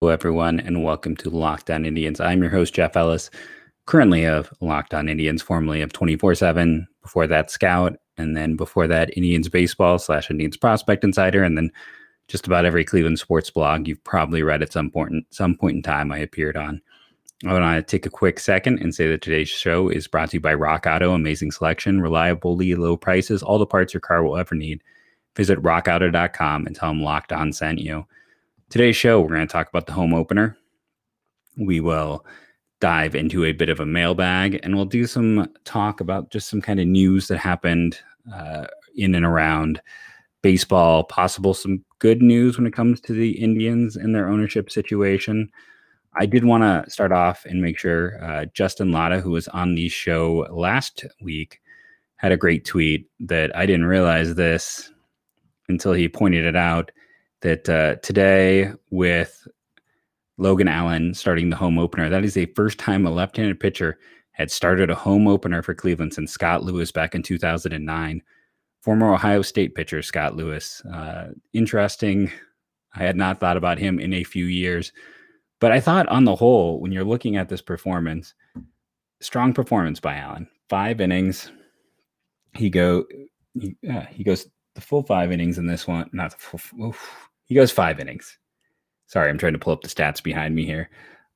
Hello, everyone, and welcome to Locked On Indians. I'm your host, Jeff Ellis, currently of Locked On Indians, formerly of 24 7, before that, Scout, and then before that, Indians Baseball slash Indians Prospect Insider, and then just about every Cleveland sports blog you've probably read at some point, in, some point in time I appeared on. I want to take a quick second and say that today's show is brought to you by Rock Auto. Amazing selection, reliably low prices, all the parts your car will ever need. Visit rockauto.com and tell them Locked On sent you. Today's show, we're going to talk about the home opener. We will dive into a bit of a mailbag and we'll do some talk about just some kind of news that happened uh, in and around baseball, possible some good news when it comes to the Indians and their ownership situation. I did want to start off and make sure uh, Justin Latta, who was on the show last week, had a great tweet that I didn't realize this until he pointed it out that uh, today with Logan Allen starting the home opener, that is the first time a left-handed pitcher had started a home opener for Cleveland since Scott Lewis back in 2009. Former Ohio State pitcher Scott Lewis. Uh, interesting. I had not thought about him in a few years, but I thought on the whole, when you're looking at this performance, strong performance by Allen. Five innings. He go. He, uh, he goes the full five innings in this one. Not the full. Oof, he goes five innings. Sorry, I'm trying to pull up the stats behind me here,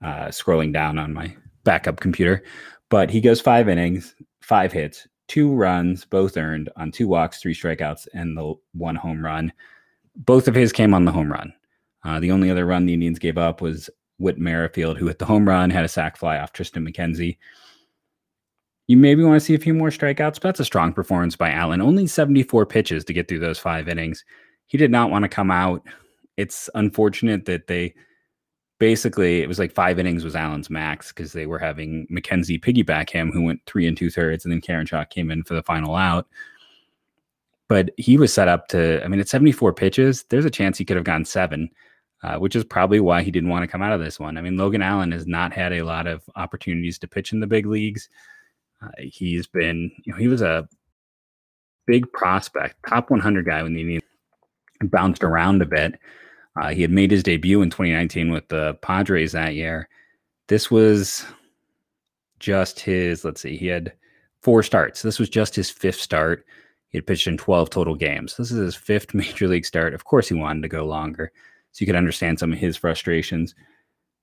uh, scrolling down on my backup computer. But he goes five innings, five hits, two runs, both earned on two walks, three strikeouts, and the one home run. Both of his came on the home run. Uh, the only other run the Indians gave up was Whit Merrifield, who hit the home run, had a sac fly off Triston McKenzie. You maybe want to see a few more strikeouts, but that's a strong performance by Allen. Only 74 pitches to get through those five innings. He did not want to come out it's unfortunate that they basically it was like five innings was Allen's max because they were having McKenzie piggyback him, who went three and two thirds, and then Karinchak came in for the final out. But he was set up to, I mean, at 74 pitches, there's a chance he could have gone seven, uh, which is probably why he didn't want to come out of this one. I mean, Logan Allen has not had a lot of opportunities to pitch in the big leagues. Uh, he's been, you know, he was a big prospect, top 100 guy when the bounced around a bit. Uh, he had made his debut in 2019 with the Padres that year. This was just his, let's see, he had four starts. This was just his fifth start. He had pitched in 12 total games. This is his fifth major league start. Of course, he wanted to go longer. So you could understand some of his frustrations.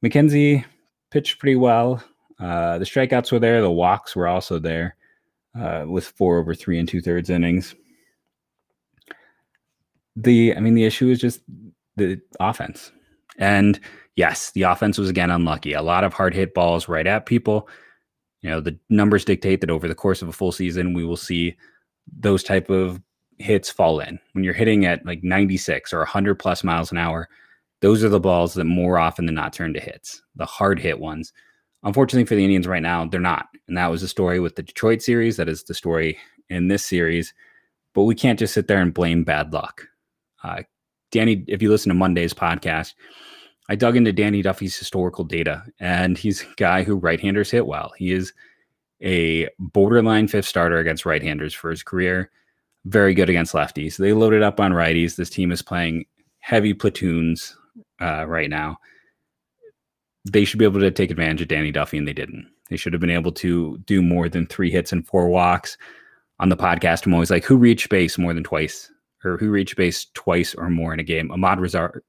McKenzie pitched pretty well. Uh, the strikeouts were there. The walks were also there uh, with four over three and two thirds innings. The, I mean, the issue is just the offense. And yes, the offense was again unlucky. A lot of hard hit balls right at people. You know, the numbers dictate that over the course of a full season, we will see those type of hits fall in. When you're hitting at like 96 or 100 plus miles an hour, those are the balls that more often than not turn to hits, the hard hit ones. Unfortunately for the Indians right now, they're not. And that was the story with the Detroit series. That is the story in this series. But we can't just sit there and blame bad luck. Uh, Danny, if you listen to Monday's podcast, I dug into Danny Duffy's historical data, and he's a guy who right-handers hit well. He is a borderline fifth starter against right-handers for his career. Very good against lefties. They loaded up on righties. This team is playing heavy platoons uh, right now. They should be able to take advantage of Danny Duffy, and they didn't. They should have been able to do more than three hits and four walks. On the podcast, I'm always like, who reached base more than twice or who reached base twice or more in a game. Ahmad Rosar-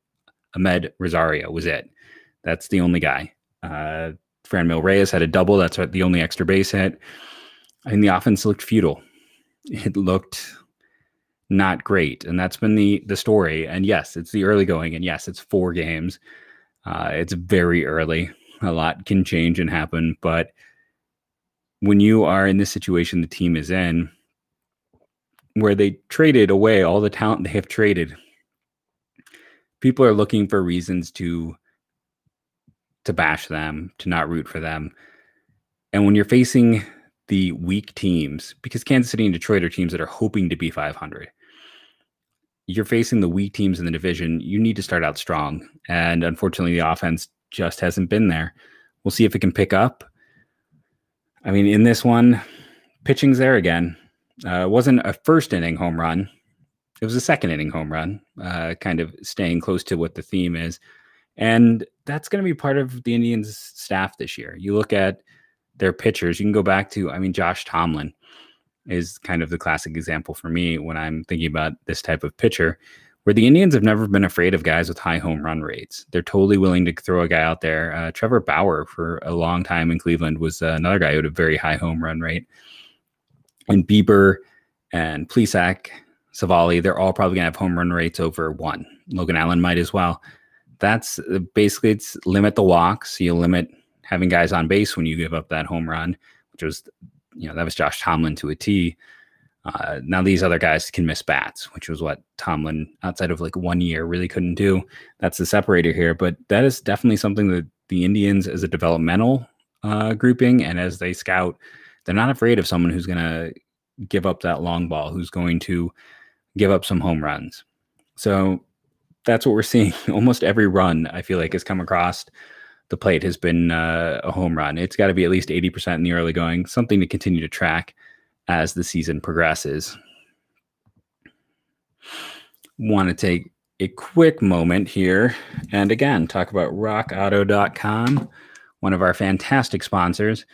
Amed Rosario was it. That's the only guy. Uh, Franmil Reyes had a double. That's the only extra base hit. Mean, the offense looked futile. It looked not great, and that's been the the story. And yes, it's the early going, and yes, it's four games. Uh, it's very early. A lot can change and happen, but when you are in this situation the team is in, where they traded away all the talent they have traded. People are looking for reasons to to bash them, to not root for them. And when you're facing the weak teams, because Kansas City and Detroit are teams that are hoping to be 500, you're facing the weak teams in the division. You need to start out strong. And unfortunately, the offense just hasn't been there. We'll see if it can pick up. I mean, in this one, pitching's there again. Uh, it wasn't a first inning home run. It was a second inning home run, uh, kind of staying close to what the theme is. And that's going to be part of the Indians staff this year. You look at their pitchers, you can go back to, I mean, Josh Tomlin is kind of the classic example for me when I'm thinking about this type of pitcher, where the Indians have never been afraid of guys with high home run rates. They're totally willing to throw a guy out there. Uh, Trevor Bauer, for a long time in Cleveland, was uh, another guy who had a very high home run rate. And Bieber and Plesac, Civale, they're all probably going to have home run rates over one. Logan Allen might as well. That's uh, basically it's limit the walks. You limit having guys on base when you give up that home run, which was, you know, that was Josh Tomlin to a T. Uh, now these other guys can miss bats, which was what Tomlin, outside of like one year, really couldn't do. That's the separator here, but that is definitely something that the Indians, as a developmental uh, grouping and as they scout, they're not afraid of someone who's going to give up that long ball, who's going to give up some home runs. So that's what we're seeing. Almost every run I feel like has come across the plate has been uh, a home run. It's got to be at least 80% in the early going, something to continue to track as the season progresses. Want to take a quick moment here and again talk about rockauto.com, one of our fantastic sponsors.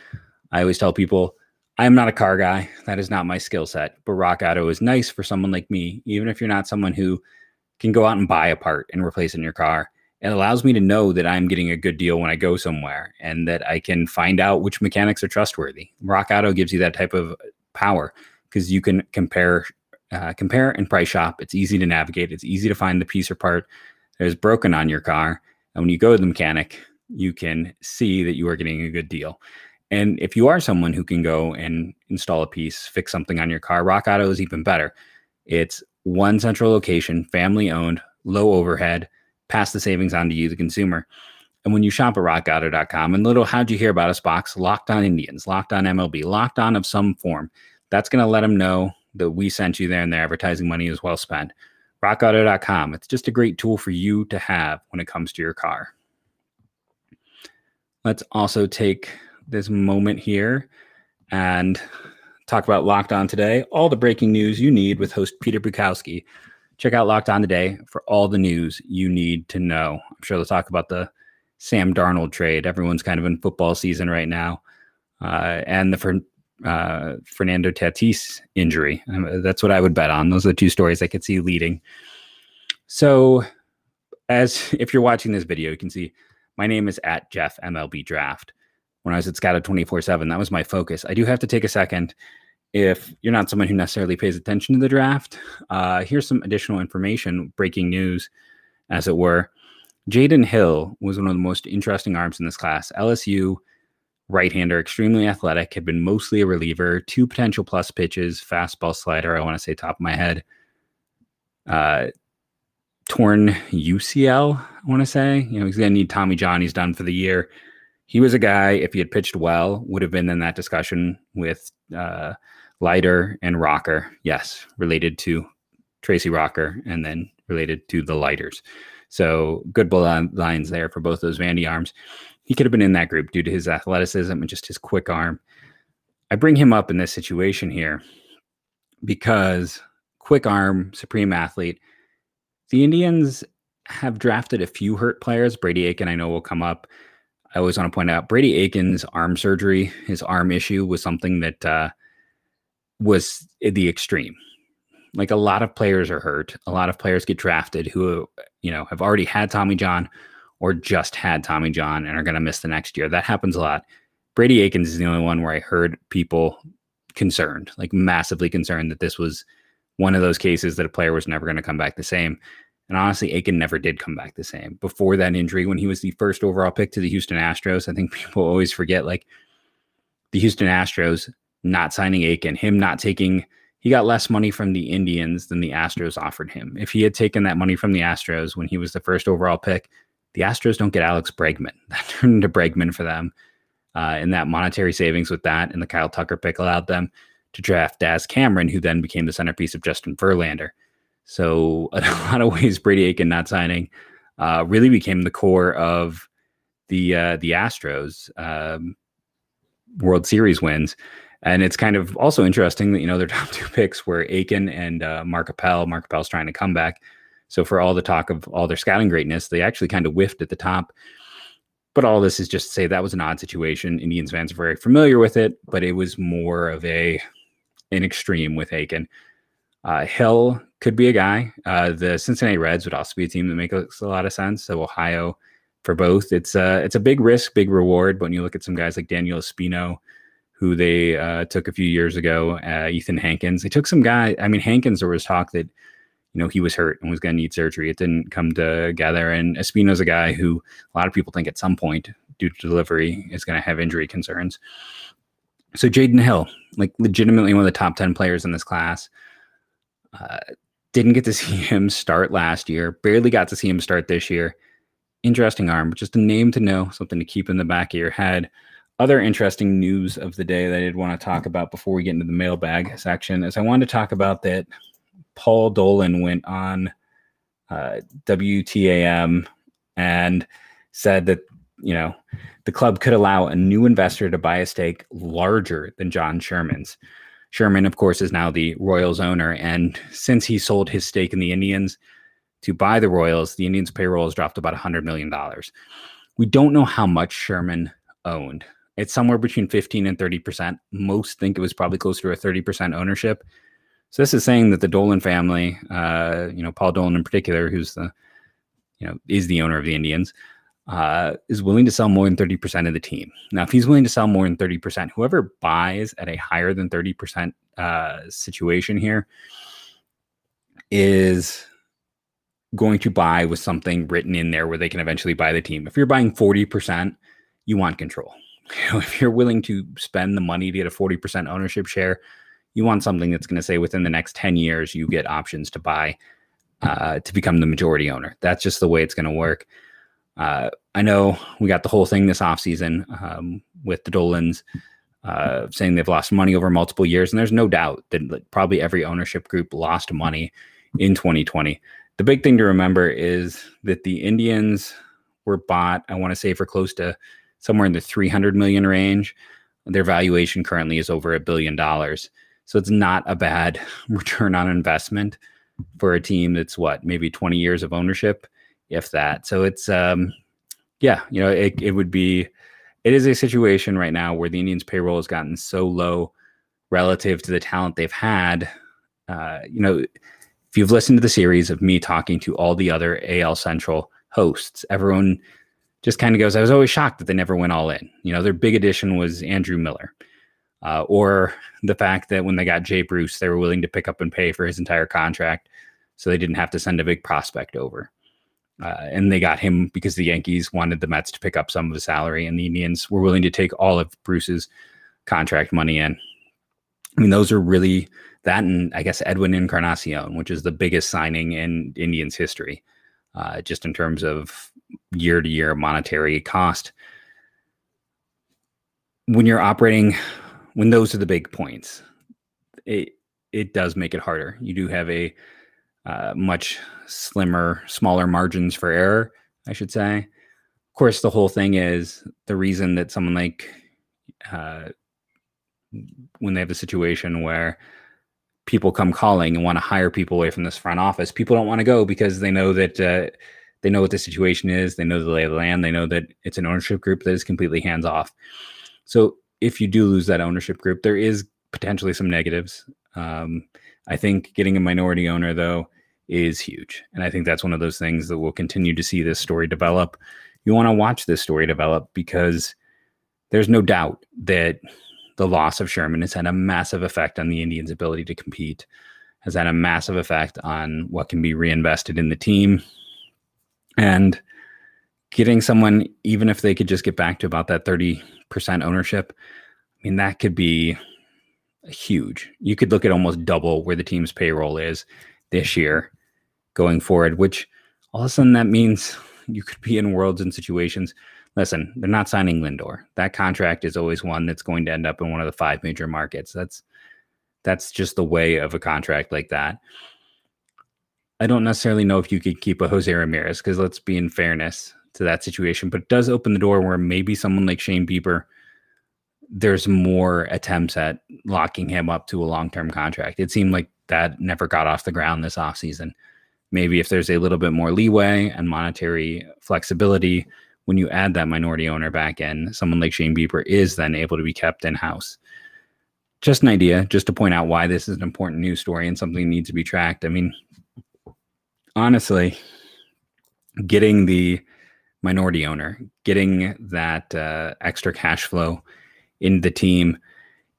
I always tell people I'm not a car guy. That is not my skill set. But Rock Auto is nice for someone like me, even if you're not someone who can go out and buy a part and replace in your car. It allows me to know that I'm getting a good deal when I go somewhere and that I can find out which mechanics are trustworthy. Rock Auto gives you that type of power because you can compare uh, compare and price shop. It's easy to navigate. It's easy to find the piece or part that is broken on your car. And when you go to the mechanic, you can see that you are getting a good deal. And if you are someone who can go and install a piece, fix something on your car, Rock Auto is even better. It's one central location, family owned, low overhead, pass the savings on to you, the consumer. And when you shop at rockauto.com and little how'd you hear about us box, locked on Indians, locked on MLB, locked on of some form, that's going to let them know that we sent you there and their advertising money is well spent. Rockauto.com. It's just a great tool for you to have when it comes to your car. Let's also take this moment here and talk about Locked On Today, all the breaking news you need with host Peter Bukowski. Check out Locked On Today for all the news you need to know. I'm sure they'll talk about the Sam Darnold trade. Everyone's kind of in football season right now. Uh, and the uh, Fernando Tatis injury. Um, that's what I would bet on. Those are the two stories I could see leading. So, as if you're watching this video, you can see my name is at Jeff MLB Draft when I was at Scouted 24 7. That was my focus. I do have to take a second. If you're not someone who necessarily pays attention to the draft, uh, here's some additional information, breaking news, as it were. Jaden Hill was one of the most interesting arms in this class. LSU right hander, extremely athletic, had been mostly a reliever, two potential plus pitches, fastball slider, I want to say top of my head. Uh, torn UCL, I want to say. You know, he's going to need Tommy John. He's done for the year he was a guy, if he had pitched well, would have been in that discussion with uh, Leiter and Rocker. Yes, related to Tracy Rocker and then related to the Leiters. So good lines there for both those Vandy arms. He could have been in that group due to his athleticism and just his quick arm. I bring him up in this situation here because quick arm, supreme athlete. The Indians have drafted a few hurt players. Brady Aiken, I know, will come up. I always want to point out Brady Aiken's arm surgery, his arm issue was something that uh, was the extreme. Like a lot of players are hurt. A lot of players get drafted who, you know, have already had Tommy John or just had Tommy John and are going to miss the next year. That happens a lot. Brady Aikens is the only one where I heard people concerned, like massively concerned that this was one of those cases that a player was never going to come back the same. And honestly, Aiken never did come back the same. Before that injury, when he was the first overall pick to the Houston Astros, I think people always forget like the Houston Astros not signing Aiken, him not taking, he got less money from the Indians than the Astros offered him. If he had taken that money from the Astros when he was the first overall pick, the Astros don't get Alex Bregman. That turned into Bregman for them. Uh, and that monetary savings with that and the Kyle Tucker pick allowed them to draft Daz Cameron, who then became the centerpiece of Justin Verlander. So in a lot of ways, Brady Aiken not signing uh, really became the core of the uh, the Astros um, World Series wins. And it's kind of also interesting that you know their top two picks were Aiken and uh, Mark Appel. Mark Appel's trying to come back. So for all the talk of all their scouting greatness, they actually kind of whiffed at the top. But all this is just to say that was an odd situation. Indians fans are very familiar with it, but it was more of a an extreme with Aiken. Uh, Hill could be a guy. Uh, the Cincinnati Reds would also be a team that makes a lot of sense. So Ohio for both. It's a it's a big risk, big reward. But when you look at some guys like Daniel Espino, who they uh, took a few years ago, uh, Ethan Hankins, they took some guy. I mean, Hankins. There was talk that you know he was hurt and was going to need surgery. It didn't come together. And Espino's a guy who a lot of people think at some point, due to delivery, is going to have injury concerns. So Jaden Hill, like legitimately one of the top ten players in this class. Uh, didn't get to see him start last year. Barely got to see him start this year. Interesting arm, just a name to know, something to keep in the back of your head. Other interesting news of the day that I did want to talk about before we get into the mailbag section is I wanted to talk about that Paul Dolan went on uh, WTAM and said that, you know, the club could allow a new investor to buy a stake larger than John Sherman's. Sherman, of course, is now the Royals owner. And since he sold his stake in the Indians to buy the Royals, the Indians' payroll has dropped about $100 million. We don't know how much Sherman owned. It's somewhere between 15 and 30%. Most think it was probably closer to a 30% ownership. So this is saying that the Dolan family, uh, you know, Paul Dolan in particular, who's the, you know, is the owner of the Indians, uh, is willing to sell more than 30% of the team. Now, if he's willing to sell more than 30%, whoever buys at a higher than 30% uh, situation here is going to buy with something written in there where they can eventually buy the team. If you're buying 40%, you want control. If you're willing to spend the money to get a 40% ownership share, you want something that's going to say within the next 10 years, you get options to buy uh, to become the majority owner. That's just the way it's going to work. Uh, I know we got the whole thing this offseason um, with the Dolans uh, saying they've lost money over multiple years. And there's no doubt that probably every ownership group lost money in 2020. The big thing to remember is that the Indians were bought, I want to say, for close to somewhere in the 300 million range. Their valuation currently is over a billion dollars. So it's not a bad return on investment for a team that's what, maybe 20 years of ownership if that. So it's um yeah, you know, it, it would be it is a situation right now where the Indians payroll has gotten so low relative to the talent they've had. Uh, you know, if you've listened to the series of me talking to all the other AL Central hosts, everyone just kind of goes, I was always shocked that they never went all in. You know, their big addition was Andrew Miller. Uh, or the fact that when they got Jay Bruce, they were willing to pick up and pay for his entire contract so they didn't have to send a big prospect over. Uh, and they got him because the Yankees wanted the Mets to pick up some of the salary, and the Indians were willing to take all of Bruce's contract money in. I mean, those are really that, and I guess Edwin Encarnacion, which is the biggest signing in Indians history, uh, just in terms of year to year monetary cost. When you're operating, when those are the big points, it it does make it harder. You do have a uh, much slimmer, smaller margins for error, I should say. Of course, the whole thing is the reason that someone like uh, when they have a situation where people come calling and want to hire people away from this front office, people don't want to go because they know that uh, they know what the situation is, they know the lay of the land, they know that it's an ownership group that is completely hands off. So if you do lose that ownership group, there is potentially some negatives. Um, I think getting a minority owner, though, is huge. And I think that's one of those things that we'll continue to see this story develop. You want to watch this story develop because there's no doubt that the loss of Sherman has had a massive effect on the Indians' ability to compete, has had a massive effect on what can be reinvested in the team. And getting someone, even if they could just get back to about that 30% ownership, I mean, that could be huge. You could look at almost double where the team's payroll is this year going forward, which all of a sudden that means you could be in worlds and situations. Listen, they're not signing Lindor. That contract is always one that's going to end up in one of the five major markets. That's that's just the way of a contract like that. I don't necessarily know if you could keep a Jose Ramirez because let's be in fairness to that situation, but it does open the door where maybe someone like Shane Bieber, there's more attempts at locking him up to a long term contract. It seemed like that never got off the ground this offseason maybe if there's a little bit more leeway and monetary flexibility when you add that minority owner back in, someone like Shane Bieber is then able to be kept in house. Just an idea, just to point out why this is an important news story and something needs to be tracked. I mean, honestly, getting the minority owner, getting that uh, extra cash flow in the team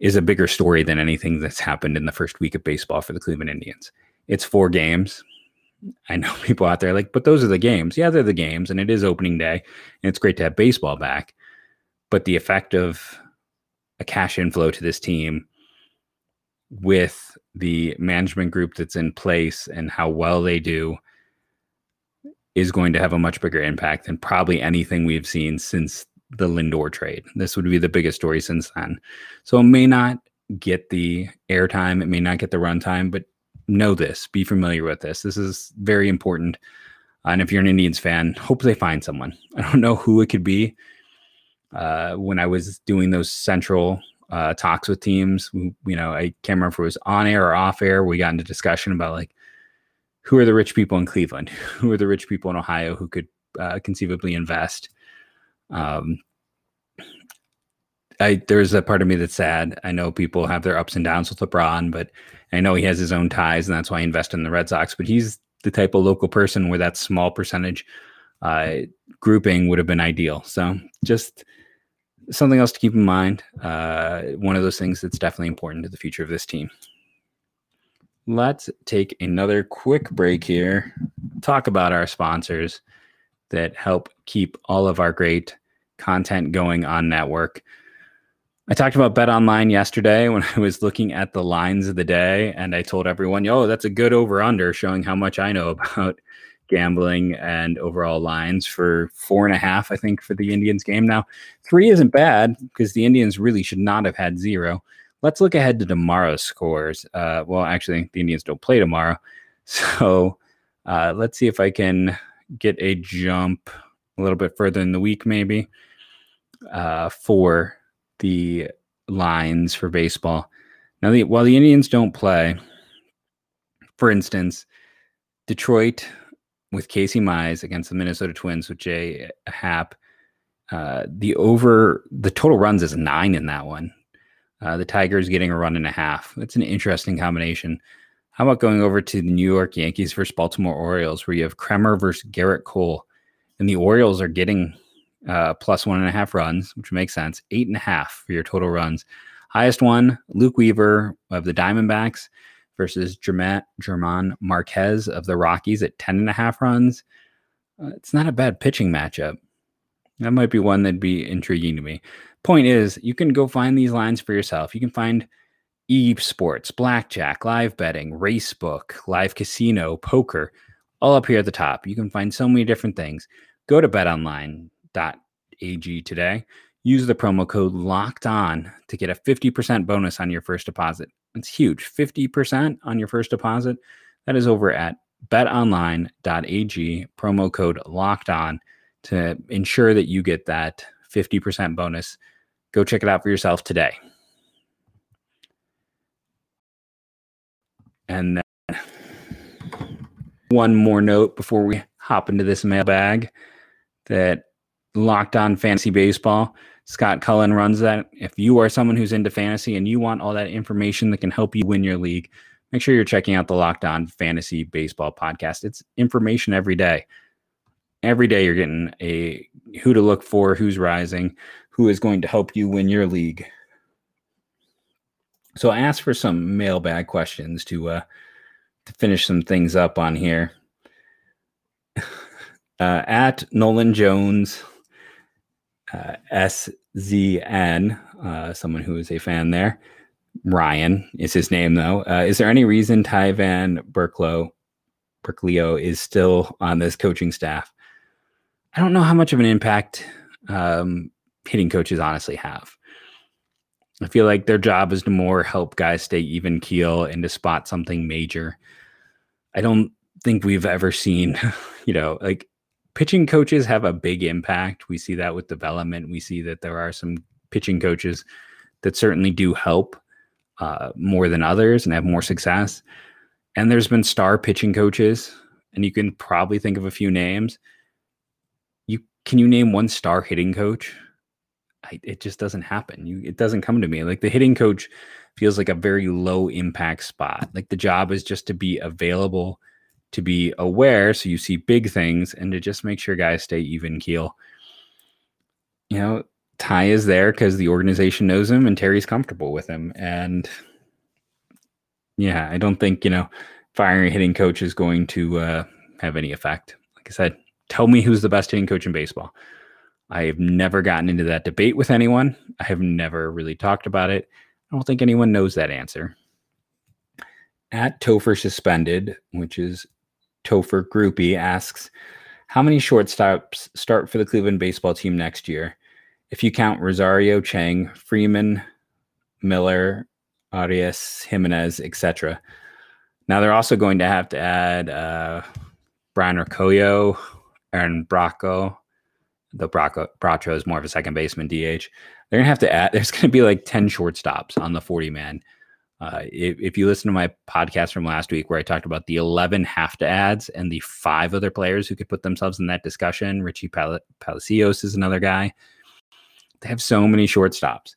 is a bigger story than anything that's happened in the first week of baseball for the Cleveland Indians. It's four games. I know people out there like, but those are the games. Yeah, they're the games, and it is opening day, and it's great to have baseball back. But the effect of a cash inflow to this team with the management group that's in place and how well they do is going to have a much bigger impact than probably anything we've seen since the Lindor trade. This would be the biggest story since then. So it may not get the airtime, it may not get the runtime, but know this, be familiar with this. This is very important. And if you're an Indians fan, hope they find someone. I don't know who it could be. Uh, when I was doing those central uh, talks with teams, you know, I can't remember if it was on air or off air. We got into discussion about like who are the rich people in Cleveland, who are the rich people in Ohio who could uh, conceivably invest. Um, I there's a part of me that's sad. I know people have their ups and downs with LeBron, but I know he has his own ties, and that's why he invested in the Red Sox. But he's the type of local person where that small percentage uh, grouping would have been ideal. So just something else to keep in mind. Uh, one of those things that's definitely important to the future of this team. Let's take another quick break here. Talk about our sponsors that help keep all of our great content going on network. I talked about Bet Online yesterday when I was looking at the lines of the day, and I told everyone, "Yo, that's a good over under," showing how much I know about gambling and overall lines for four and a half. I think for the Indians game now, three isn't bad because the Indians really should not have had zero. Let's look ahead to tomorrow's scores. Uh, well, actually, the Indians don't play tomorrow, so uh, let's see if I can get a jump a little bit further in the week, maybe uh, for the lines for baseball. Now, the, while the Indians don't play, for instance, Detroit with Casey Mize against the Minnesota Twins with Jay Happ, uh, the over the total runs is nine in that one. Uh, the Tigers getting a run and a half. That's an interesting combination. How about going over to the New York Yankees versus Baltimore Orioles, where you have Kremer versus Gerrit Cole, and the Orioles are getting uh, plus one and a half runs, which makes sense. Eight and a half for your total runs. Highest one, Luke Weaver of the Diamondbacks versus German, German Marquez of the Rockies at 10 and a half runs. Uh, it's not a bad pitching matchup. That might be one that'd be intriguing to me. Point is, you can go find these lines for yourself. You can find esports, blackjack, live betting, racebook, live casino, poker, all up here at the top. You can find so many different things. Go to betonline.ag today. Use the promo code locked on to get a 50% bonus on your first deposit. It's huge. 50% on your first deposit. That is over at betonline.ag, promo code locked on to ensure that you get that 50% bonus. Go check it out for yourself today. And then one more note before we hop into this mailbag that Locked On Fantasy Baseball, Scott Cullen runs that. If you are someone who's into fantasy and you want all that information that can help you win your league, make sure you're checking out the Locked On Fantasy Baseball podcast. It's information every day. Every day you're getting a who to look for, who's rising, who is going to help you win your league. So I asked for some mailbag questions to uh, to finish some things up on here. Uh, at Nolan Jones, uh, SZN, uh, someone who is a fan there. Ryan is his name, though. Uh, is there any reason Ty Van Burklow, Burkleo is still on this coaching staff? I don't know how much of an impact um, hitting coaches honestly have. I feel like their job is to more help guys stay even keel and to spot something major. I don't think we've ever seen, you know, like pitching coaches have a big impact. We see that with development. We see that there are some pitching coaches that certainly do help uh, more than others and have more success. And there's been star pitching coaches, and you can probably think of a few names You can you name one star hitting coach? I, it just doesn't happen. You, it doesn't come to me. Like the hitting coach feels like a very low impact spot. Like the job is just to be available, to be aware, so you see big things, and to just make sure guys stay even keel. You know, Ty is there because the organization knows him and Terry's comfortable with him. And yeah, I don't think, you know, firing a hitting coach is going to uh, have any effect. Like I said, tell me who's the best hitting coach in baseball. I have never gotten into that debate with anyone. I have never really talked about it. I don't think anyone knows that answer. At Topher Suspended, which is Topher Groupie, asks, How many shortstops start for the Cleveland baseball team next year? If you count Rosario, Chang, Freeman, Miller, Arias, Jimenez, etc. Now they're also going to have to add uh, Brayan Rocchio, Aaron Bracco, the Bracco, Bracho is more of a second baseman DH. They're gonna have to add. There's gonna be like ten shortstops on the forty man. Uh, if, if, you listen to my podcast from last week where I talked about the 11 have to ads and the five other players who could put themselves in that discussion, Richie Pal- Palacios is another guy. They have so many shortstops.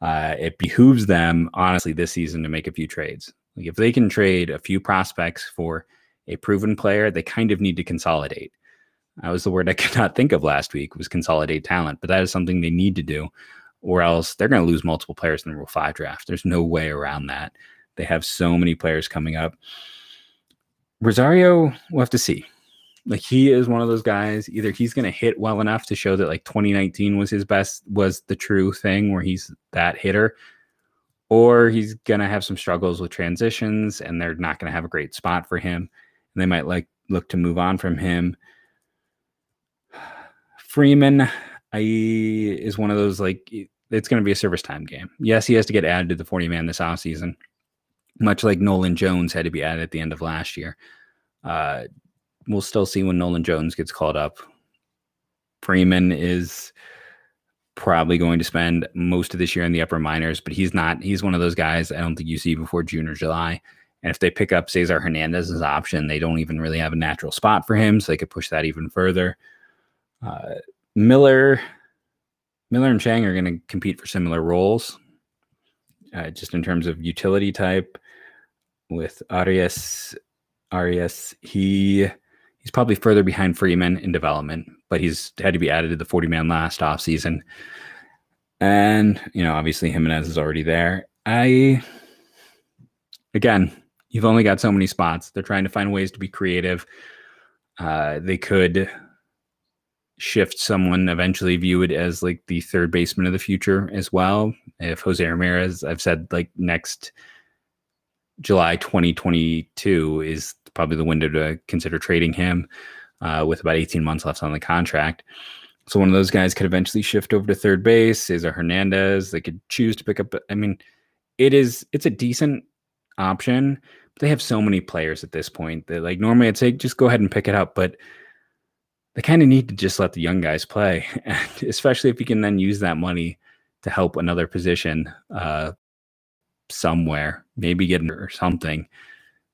Uh, it behooves them, honestly, this season to make a few trades. Like if they can trade a few prospects for a proven player, they kind of need to consolidate. That was the word I could not think of last week was consolidate talent, but that is something they need to do, or else they're going to lose multiple players in the Rule Five draft. There's no way around that. They have so many players coming up. Rosario, we'll have to see. Like he is one of those guys. Either he's going to hit well enough to show that like 2019 was his best, was the true thing where he's that hitter, or he's going to have some struggles with transitions, and they're not going to have a great spot for him, and they might like look to move on from him. Freeman, I is one of those like it's going to be a service time game. Yes, he has to get added to the 40 man this offseason, much like Nolan Jones had to be added at the end of last year. Uh, we'll still see when Nolan Jones gets called up. Freeman is probably going to spend most of this year in the upper minors, but he's not. He's one of those guys I don't think you see before June or July. And if they pick up Cesar Hernandez's option, they don't even really have a natural spot for him, so they could push that even further. Uh, Miller, Miller and Chang are going to compete for similar roles, uh, just in terms of utility type. With Arias, Arias, he he's probably further behind Freeman in development, but he's had to be added to the 40 man last offseason. And, you know, obviously Jimenez is already there. I, again, you've only got so many spots. They're trying to find ways to be creative. Uh, they could shift someone eventually view it as like the third baseman of the future as well. If Jose Ramirez, I've said like next July 2022 is probably the window to consider trading him uh, with about 18 months left on the contract. So one of those guys could eventually shift over to third base. Is a Hernandez. They could choose to pick up. I mean, it is it's a decent option, but they have so many players at this point that like normally I'd say just go ahead and pick it up, but they kind of need to just let the young guys play, and especially if you can then use that money to help another position uh, somewhere, maybe get or something.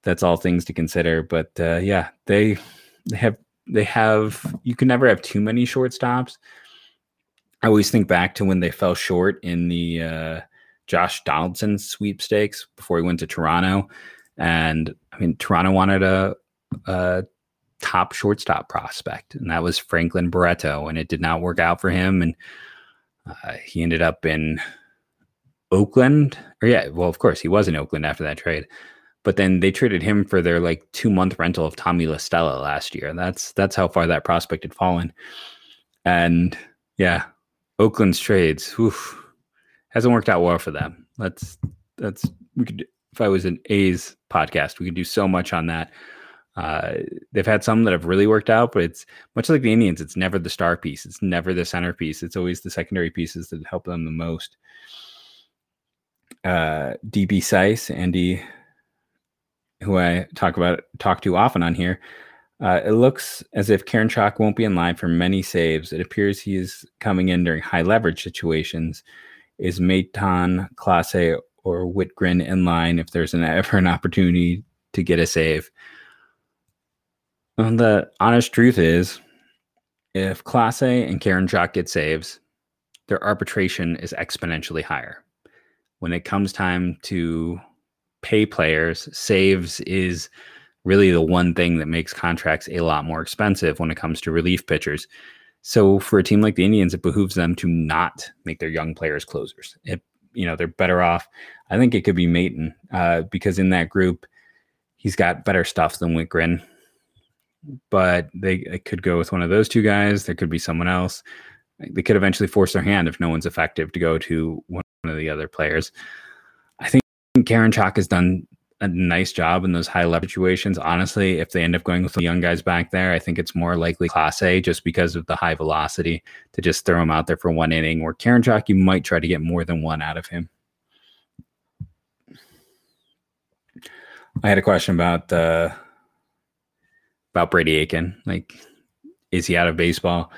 That's all things to consider. But uh, yeah, they they have they have you can never have too many shortstops. I always think back to when they fell short in the uh, Josh Donaldson sweepstakes before he went to Toronto, and I mean Toronto wanted a, a top shortstop prospect, and that was Franklin Barreto, and it did not work out for him, and uh, he ended up in Oakland. Or yeah, well, of course he was in Oakland after that trade, but then they traded him for their like two month rental of Tommy La Stella last year. That's that's how far that prospect had fallen, and yeah, Oakland's trades oof, hasn't worked out well for them. That's that's we could if I was an A's podcast, we could do so much on that. Uh, they've had some that have really worked out, but it's much like the Indians. It's never the star piece. It's never the centerpiece. It's always the secondary pieces that help them the most. Uh, DB Sice, Andy, who I talk about talk to often on here. Uh, it looks as if Karinchak won't be in line for many saves. It appears he is coming in during high leverage situations. Is Maton, Clase, or Wittgren in line if there's an ever an opportunity to get a save? The honest truth is, if Clase and Karinchak get saves, their arbitration is exponentially higher. When it comes time to pay players, saves is really the one thing that makes contracts a lot more expensive when it comes to relief pitchers. So for a team like the Indians, it behooves them to not make their young players closers. It, you know, they're better off. I think it could be Maton uh, because in that group, he's got better stuff than Wittgren. But they, they could go with one of those two guys. There could be someone else. They could eventually force their hand if no one's effective to go to one of the other players. I think Karinchak has done a nice job in those high level situations. Honestly, if they end up going with the young guys back there, I think it's more likely Clase just because of the high velocity to just throw him out there for one inning. Where Karinchak, you might try to get more than one out of him. I had a question about uh, about Brady Aiken. Like, is he out of baseball?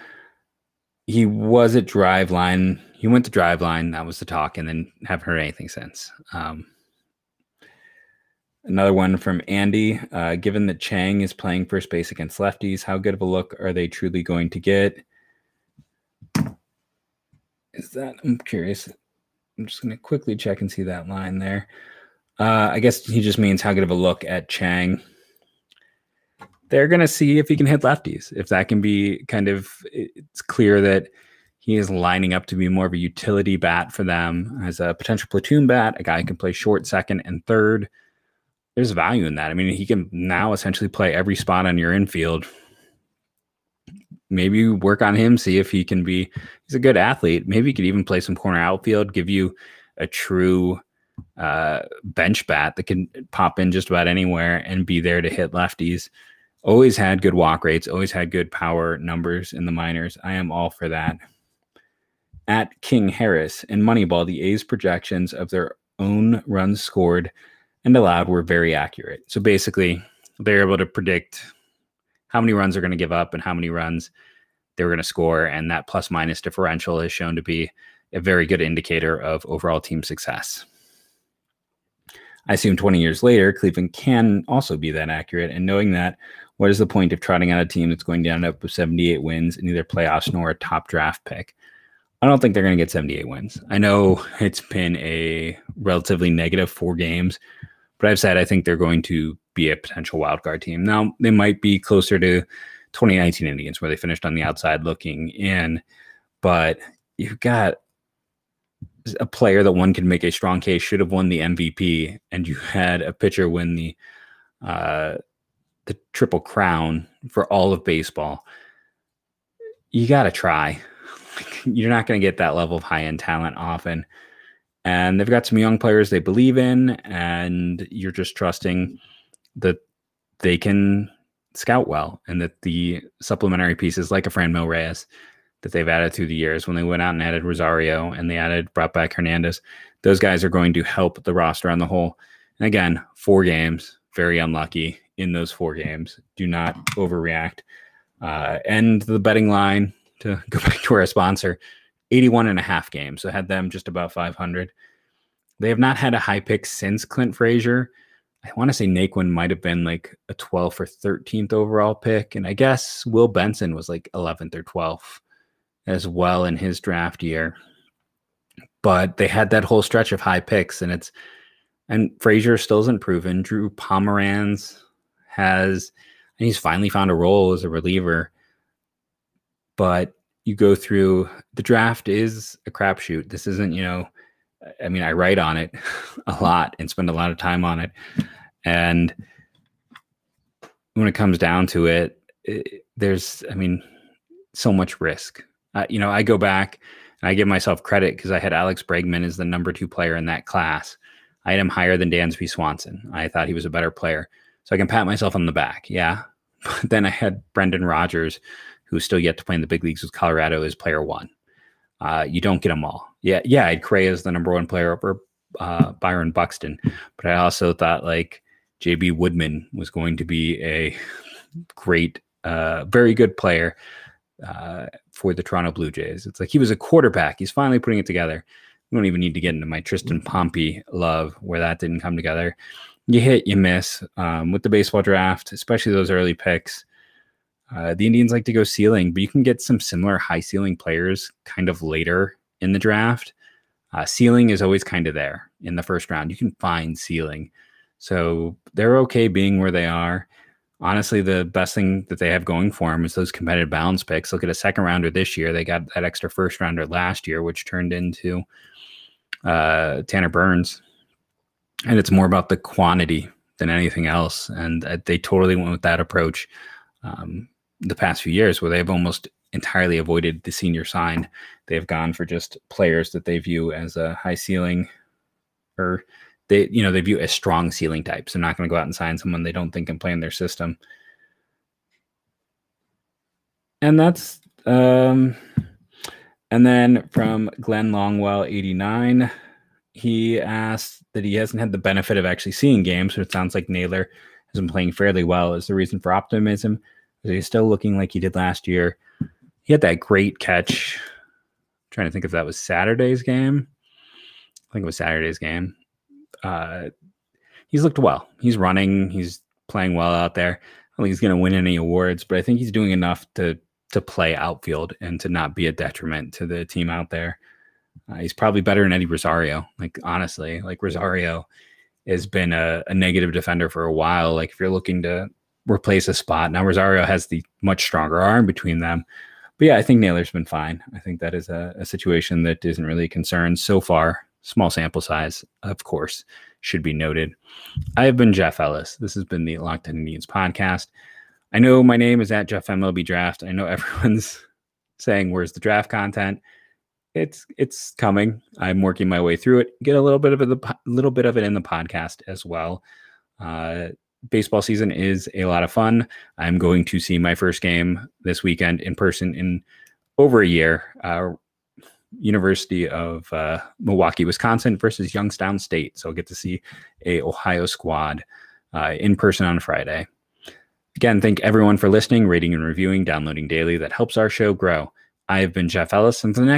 He was at Driveline. He went to Driveline. That was the talk, and then haven't heard anything since. Um, Another one from Andy. Uh, given that Chang is playing first base against lefties, how good of a look are they truly going to get? Is that? I'm curious. I'm just going to quickly check and see that line there. Uh, I guess he just means how good of a look at Chang. They're going to see if he can hit lefties. If that can be kind of, it's clear that he is lining up to be more of a utility bat for them as a potential platoon bat, a guy who can play short, second, and third there's value in that. I mean, he can now essentially play every spot on your infield. Maybe work on him, see if he can be. He's a good athlete. Maybe he could even play some corner outfield, give you a true uh, bench bat that can pop in just about anywhere and be there to hit lefties. Always had good walk rates, always had good power numbers in the minors. I am all for that. At King Harris in Moneyball, the A's projections of their own runs scored and allowed were very accurate. So basically, they're able to predict how many runs they're going to give up and how many runs they were going to score. And that plus minus differential is shown to be a very good indicator of overall team success. I assume 20 years later, Cleveland can also be that accurate. And knowing that, what is the point of trotting out a team that's going to end up with 78 wins in either playoffs nor a top draft pick? I don't think they're going to get 78 wins. I know it's been a relatively negative four games but I've said I think they're going to be a potential wild card team. Now they might be closer to 2019 Indians where they finished on the outside looking in, but you've got a player that one can make a strong case should have won the MVP, and you had a pitcher win the uh, the triple crown for all of baseball. You got to try. You're not going to get that level of high end talent often and they've got some young players they believe in, and you're just trusting that they can scout well and that the supplementary pieces like a Franmil Reyes that they've added through the years when they went out and added Rosario and they added brought back Hernandez, those guys are going to help the roster on the whole. And again, four games, very unlucky in those four games. Do not overreact. Uh, and the betting line to go back to our sponsor 81 and a half games. So had them just about 500. They have not had a high pick since Clint Frazier. I want to say Naquin might have been like a 12th or 13th overall pick. And I guess Will Benson was like 11th or 12th as well in his draft year. But they had that whole stretch of high picks, and it's and Frazier still isn't proven. Drew Pomeranz has, and he's finally found a role as a reliever. But you go through the draft is a crapshoot. This isn't, you know, I mean, I write on it a lot and spend a lot of time on it. And when it comes down to it, it there's, I mean, so much risk. Uh, you know, I go back and I give myself credit because I had Alex Bregman as the number two player in that class. I had him higher than Dansby Swanson. I thought he was a better player. So I can pat myself on the back. Yeah. But then I had Brendan Rodgers, who's still yet to play in the big leagues with Colorado, is player one. Uh, you don't get them all. Yeah, yeah, I'd Cray as the number one player over uh, Byron Buxton, but I also thought like JB Woodman was going to be a great, uh, very good player uh, for the Toronto Blue Jays. It's like he was a quarterback. He's finally putting it together. We don't even need to get into my Tristan Pompey love where that didn't come together. You hit, you miss um, with the baseball draft, especially those early picks Uh, the Indians like to go ceiling, but you can get some similar high ceiling players kind of later in the draft. Uh, ceiling is always kind of there in the first round. You can find ceiling. So they're okay being where they are. Honestly, the best thing that they have going for them is those competitive balance picks. Look at a second rounder this year. They got that extra first rounder last year, which turned into uh, Tanner Burns. And it's more about the quantity than anything else. And uh, they totally went with that approach um, the past few years, where they've almost entirely avoided the senior sign. They've gone for just players that they view as a high ceiling or they you know they view as strong ceiling types. They're not going to go out and sign someone they don't think can play in their system. And that's um and then from Glenn Longwell 89 he asked that he hasn't had the benefit of actually seeing games, so it sounds like Naylor has been playing fairly well. Is the reason for optimism? Is he's still looking like he did last year. He had that great catch. I'm trying to think if that was Saturday's game. I think it was Saturday's game. Uh, he's looked well. He's running. He's playing well out there. I don't think he's going to win any awards, but I think he's doing enough to to play outfield and to not be a detriment to the team out there. Uh, he's probably better than Eddie Rosario. Like honestly, like Rosario has been a, a negative defender for a while. Like if you're looking to replace a spot, now Rosario has the much stronger arm between them. But yeah, I think Naylor's been fine. I think that is a, a situation that isn't really a concern so far. Small sample size, of course, should be noted. I have been Jeff Ellis. This has been the Locked On Indians podcast. I know my name is at Jeff MLB Draft. I know everyone's saying where's the draft content. It's it's coming. I'm working my way through it. Get a little bit of a little bit of it in the podcast as well. Uh, baseball season is a lot of fun. I'm going to see my first game this weekend in person in over a year. Uh, University of uh, Milwaukee, Wisconsin versus Youngstown State. So I'll get to see a Ohio squad uh, in person on Friday. Again, thank everyone for listening, rating and reviewing, downloading daily. That helps our show grow. I have been Jeff Ellis. Until next